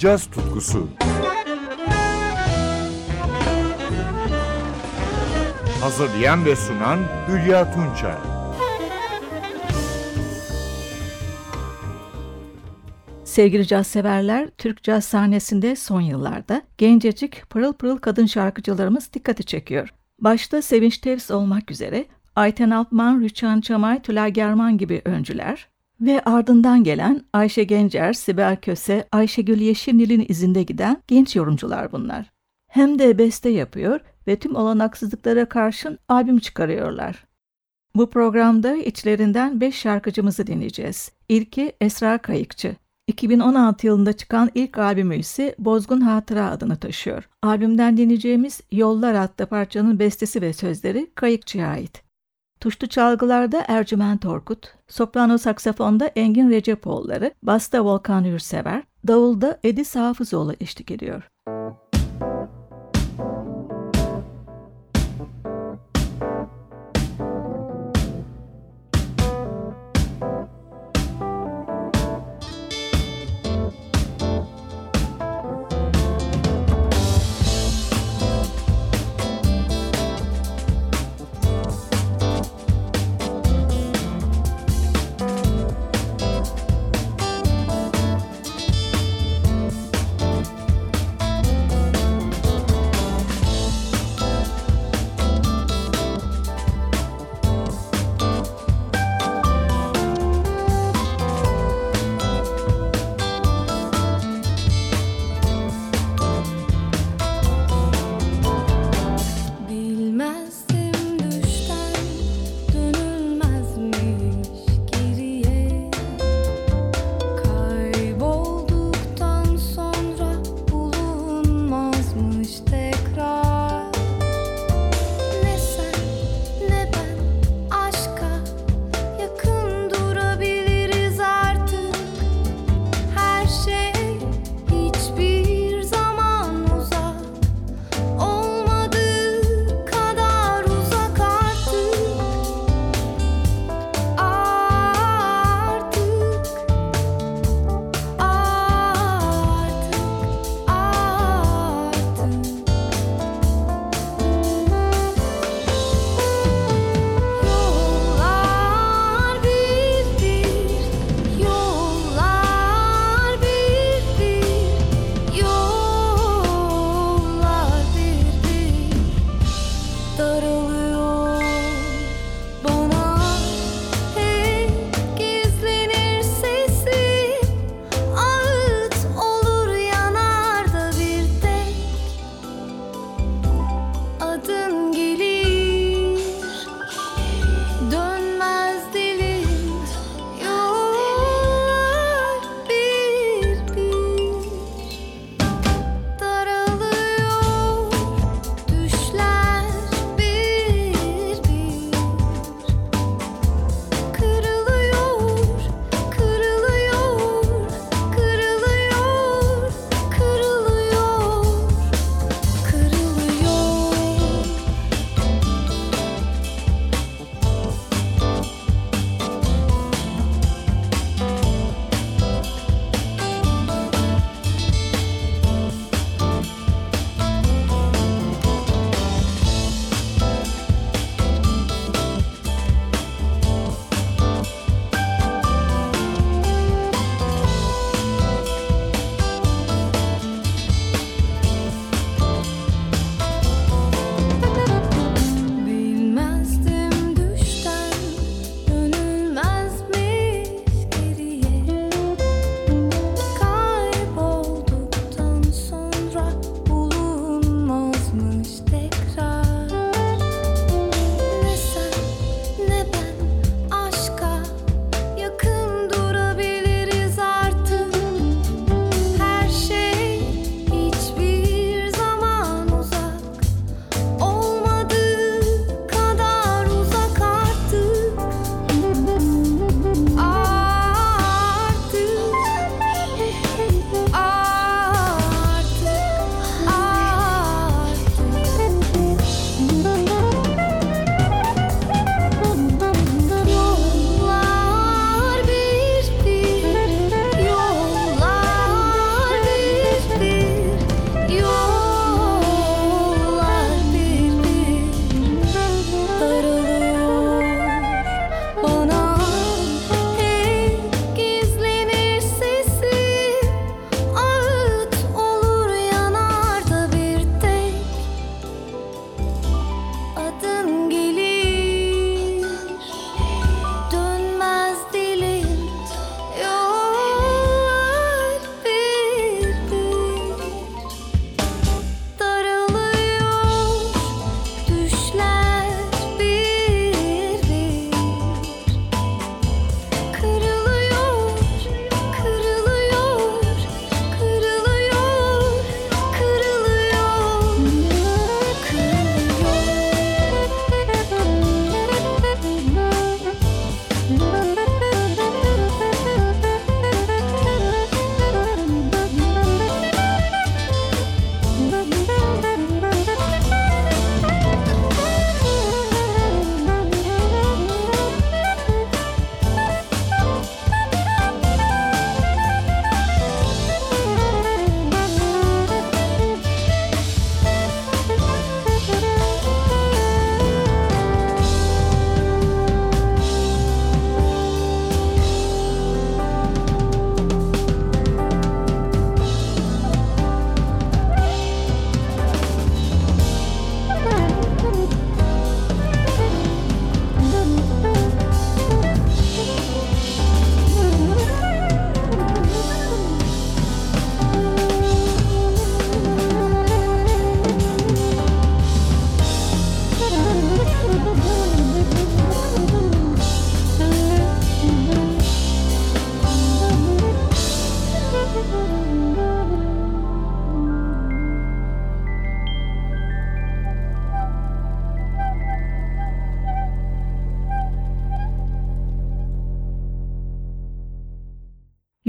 caz tutkusu. Hazırlayan ve sunan Hülya Tunçay. Sevgili caz severler, Türk caz sahnesinde son yıllarda gencecik pırıl pırıl kadın şarkıcılarımız dikkati çekiyor. Başta Sevinç Tevz olmak üzere Ayten Altman, Rüçhan Çamay, Tülay German gibi öncüler ve ardından gelen Ayşe Gencer, Sibel Köse, Ayşegül Yeşilnil'in izinde giden genç yorumcular bunlar. Hem de beste yapıyor ve tüm olanaksızlıklara karşın albüm çıkarıyorlar. Bu programda içlerinden 5 şarkıcımızı dinleyeceğiz. İlki Esra Kayıkçı. 2016 yılında çıkan ilk albümü ise Bozgun Hatıra adını taşıyor. Albümden dinleyeceğimiz Yollar adlı parçanın bestesi ve sözleri Kayıkçı'ya ait. Tuşlu çalgılarda Ercüment Orkut, soprano saksafonda Engin Recepoğulları, basta Volkan Yursever, davulda Edis Hafızoğlu eşlik ediyor.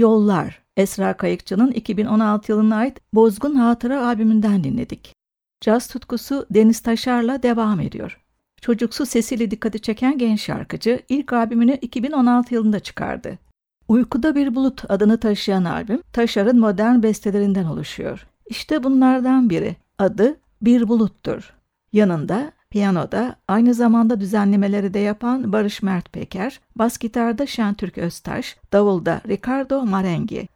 Yollar, Esra Kayıkçı'nın 2016 yılına ait Bozgun Hatıra albümünden dinledik. Caz tutkusu Deniz Taşar'la devam ediyor. Çocuksu sesiyle dikkati çeken genç şarkıcı ilk albümünü 2016 yılında çıkardı. Uykuda Bir Bulut adını taşıyan albüm, Taşar'ın modern bestelerinden oluşuyor. İşte bunlardan biri, adı Bir Bulut'tur. Yanında Piyanoda aynı zamanda düzenlemeleri de yapan Barış Mert Peker, bas gitarda Şentürk Öztaş, davulda Ricardo Marengi.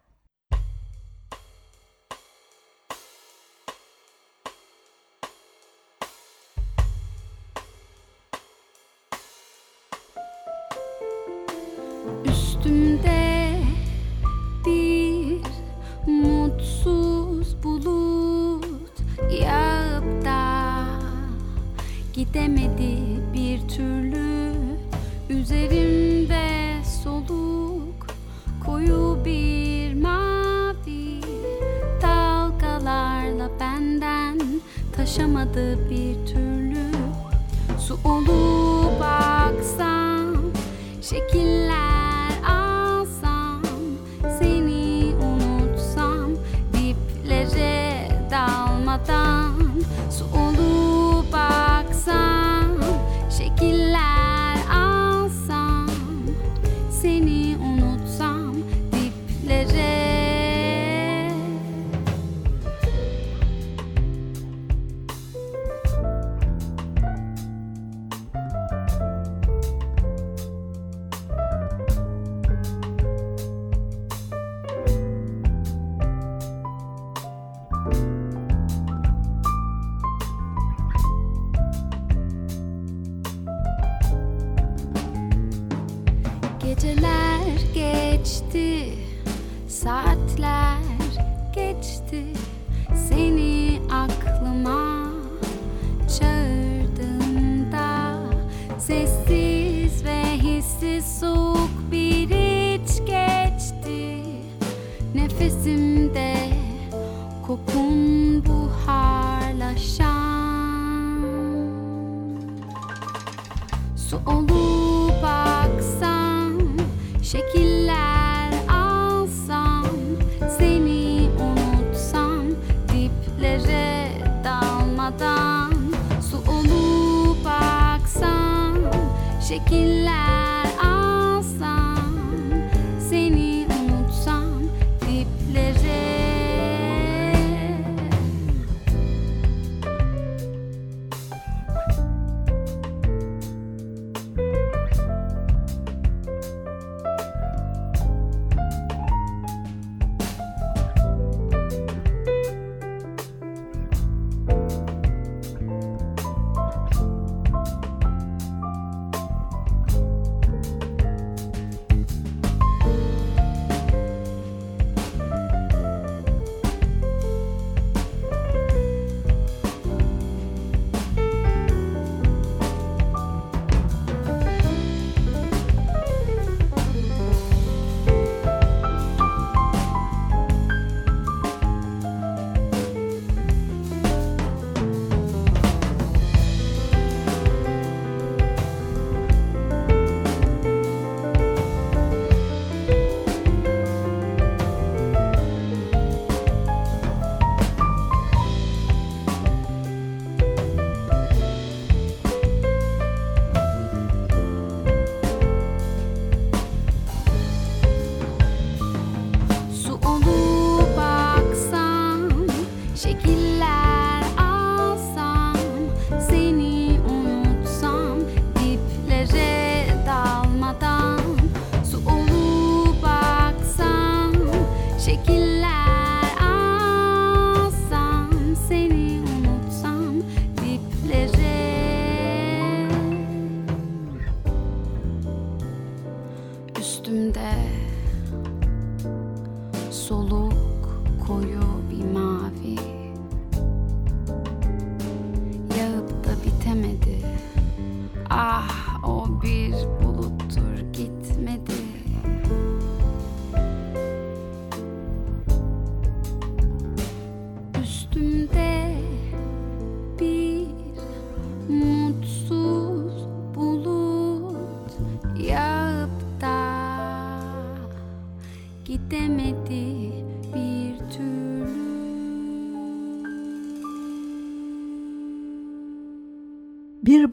sticking like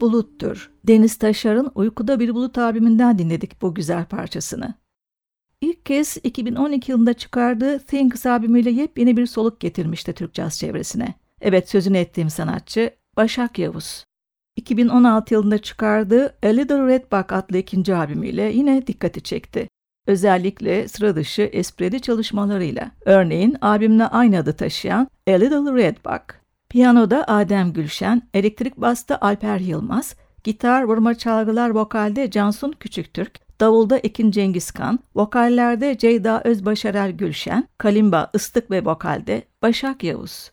Buluttur. Deniz Taşar'ın Uykuda Bir Bulut albümünden dinledik bu güzel parçasını. İlk kez 2012 yılında çıkardığı Things albümüyle yepyeni bir soluk getirmişti Türk caz çevresine. Evet sözünü ettiğim sanatçı Başak Yavuz. 2016 yılında çıkardığı A Little Red Bug adlı ikinci albümüyle yine dikkati çekti. Özellikle sıra dışı esprili çalışmalarıyla. Örneğin albümle aynı adı taşıyan A Little Red Bug. Piyanoda Adem Gülşen, elektrik basta Alper Yılmaz, gitar, vurma çalgılar vokalde Cansun Küçüktürk, davulda Ekin Cengizkan, vokallerde Ceyda Özbaşarel Gülşen, kalimba, ıstık ve vokalde Başak Yavuz.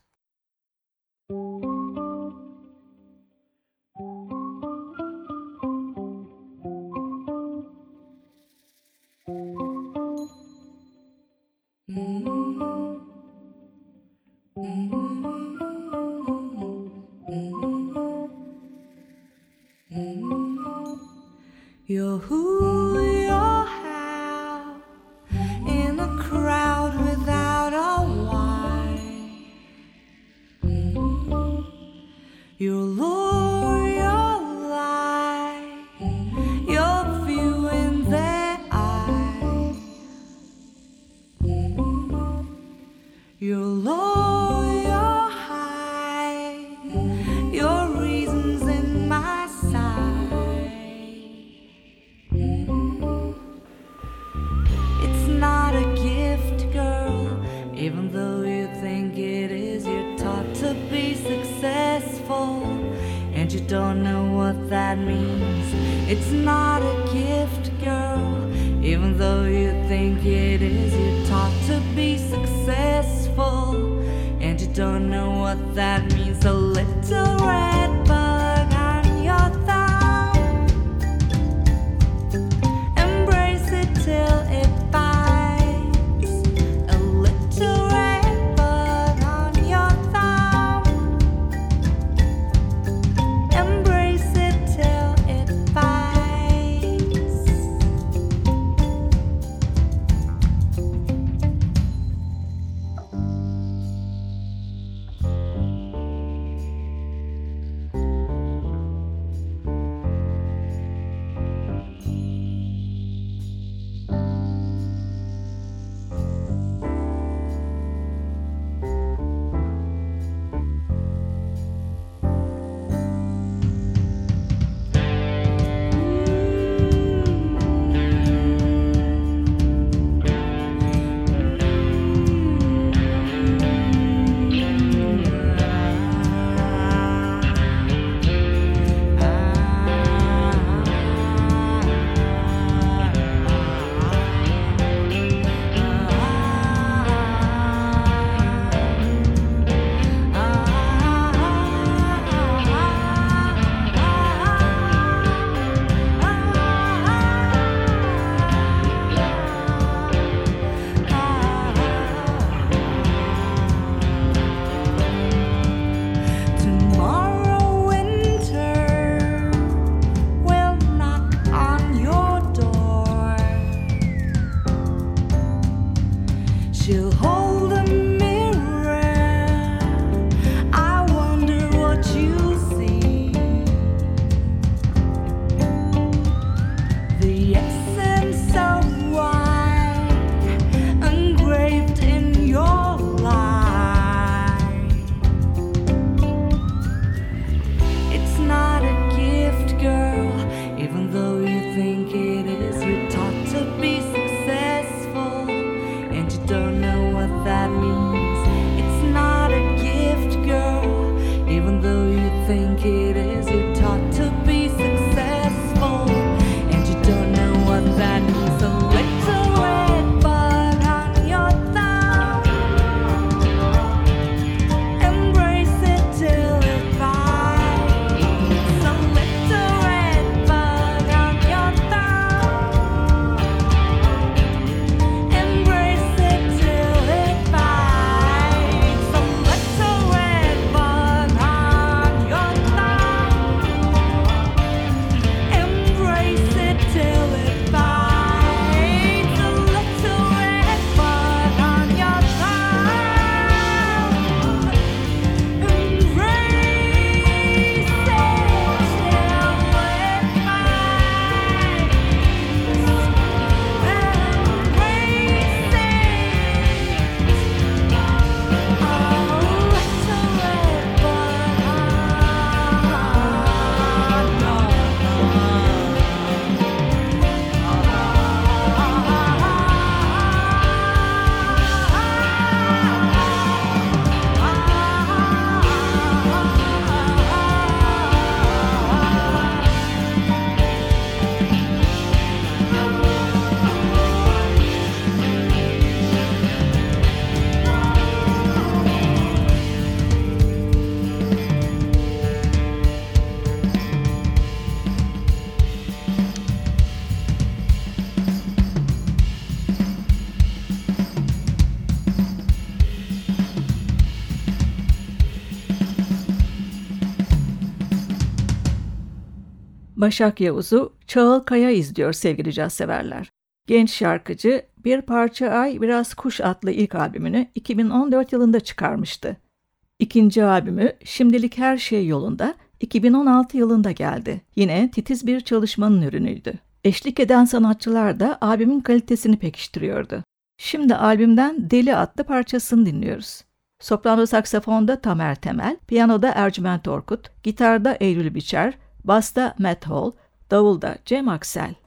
You're who you have in a crowd without a why. Your Başak Yavuz'u Çağıl Kaya izliyor sevgili caz severler. Genç şarkıcı Bir Parça Ay Biraz Kuş adlı ilk albümünü 2014 yılında çıkarmıştı. İkinci albümü Şimdilik Her Şey Yolunda 2016 yılında geldi. Yine titiz bir çalışmanın ürünüydü. Eşlik eden sanatçılar da albümün kalitesini pekiştiriyordu. Şimdi albümden Deli adlı parçasını dinliyoruz. Soprano saksafonda Tamer Temel, piyanoda Ercüment Orkut, gitarda Eylül Biçer, basta Matt Hall, davulda Cem Aksel.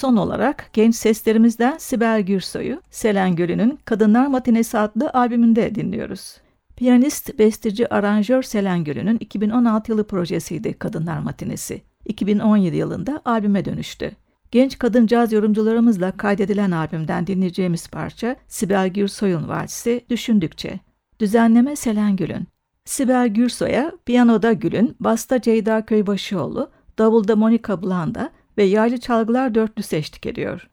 Son olarak genç seslerimizden Sibel Gürsoy'u Selen Gölü'nün Kadınlar Matinesi adlı albümünde dinliyoruz. Piyanist, besteci, aranjör Selen Gölü'nün 2016 yılı projesiydi Kadınlar Matinesi. 2017 yılında albüme dönüştü. Genç kadın caz yorumcularımızla kaydedilen albümden dinleyeceğimiz parça Sibel Gürsoy'un valsi Düşündükçe. Düzenleme Selen Gül'ün. Sibel Gürsoy'a piyanoda Gül'ün, basta Ceyda Köybaşıoğlu, davulda Monika Blanda ve yaylı çalgılar dörtlüsü eşlik ediyor.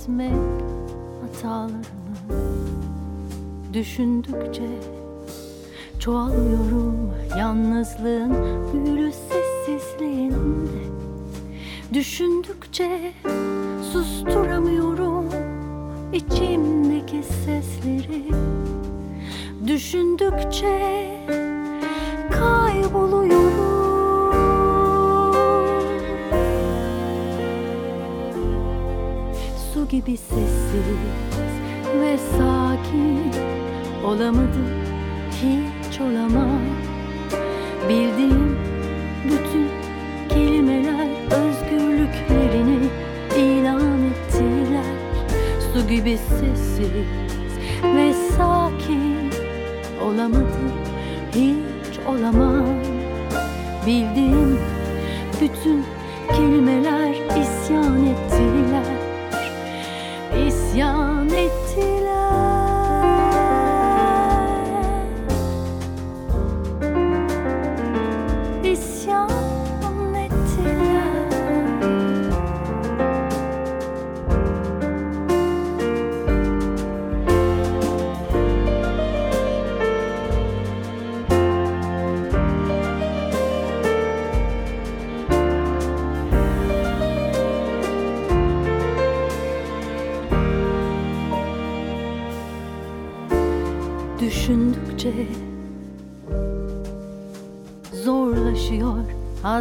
Azmetmek hatalarımı Düşündükçe çoğalıyorum yalnızlığın büyülü sessizliğinde. Düşündükçe susturamıyorum içimdeki sesleri. Düşündükçe kayboluyorum gibi sessiz ve sakin Olamadım hiç olamam. Bildiğim bütün kelimeler özgürlüklerini ilan ettiler. Su gibi sessiz ve sakin Olamadım hiç olamam. Bildiğim bütün kelimeler 想。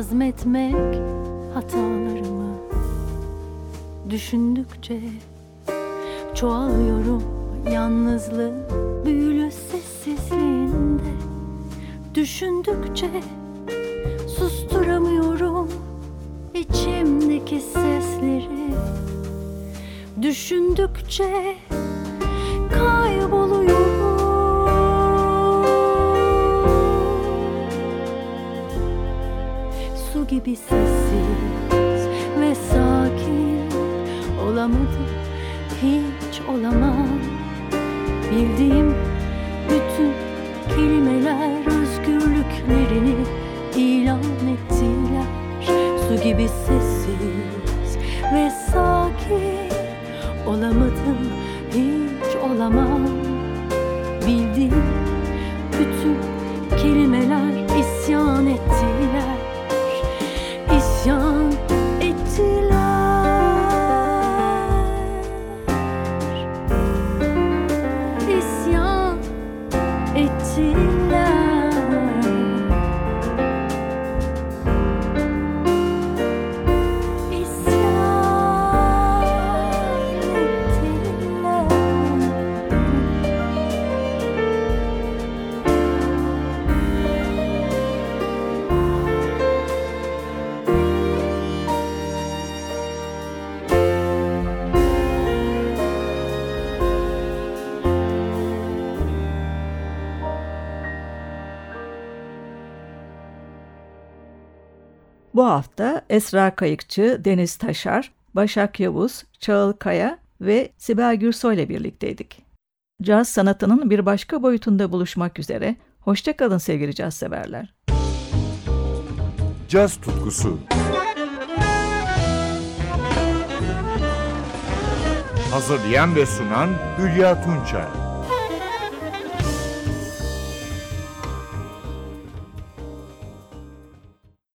Hazmetmek hatalarımı. Düşündükçe çoğalıyorum yalnızlığın büyülü sessizliğinde. Düşündükçe susturamıyorum içimdeki sesleri. Düşündükçe kayboluyorum gibi sessiz ve sakin Olamadım. Hiç olamam. Bildiğim bütün kelimeler özgürlüklerini ilan ettiler. Su gibi sessiz Bu hafta Esra Kayıkçı, Deniz Taşar, Başak Yavuz, Çağıl Kaya ve Sibel Gürsoy ile birlikteydik. Caz sanatının bir başka boyutunda buluşmak üzere. Hoşçakalın sevgili caz severler. Caz tutkusu. Hazırlayan ve sunan Hülya Tunçay.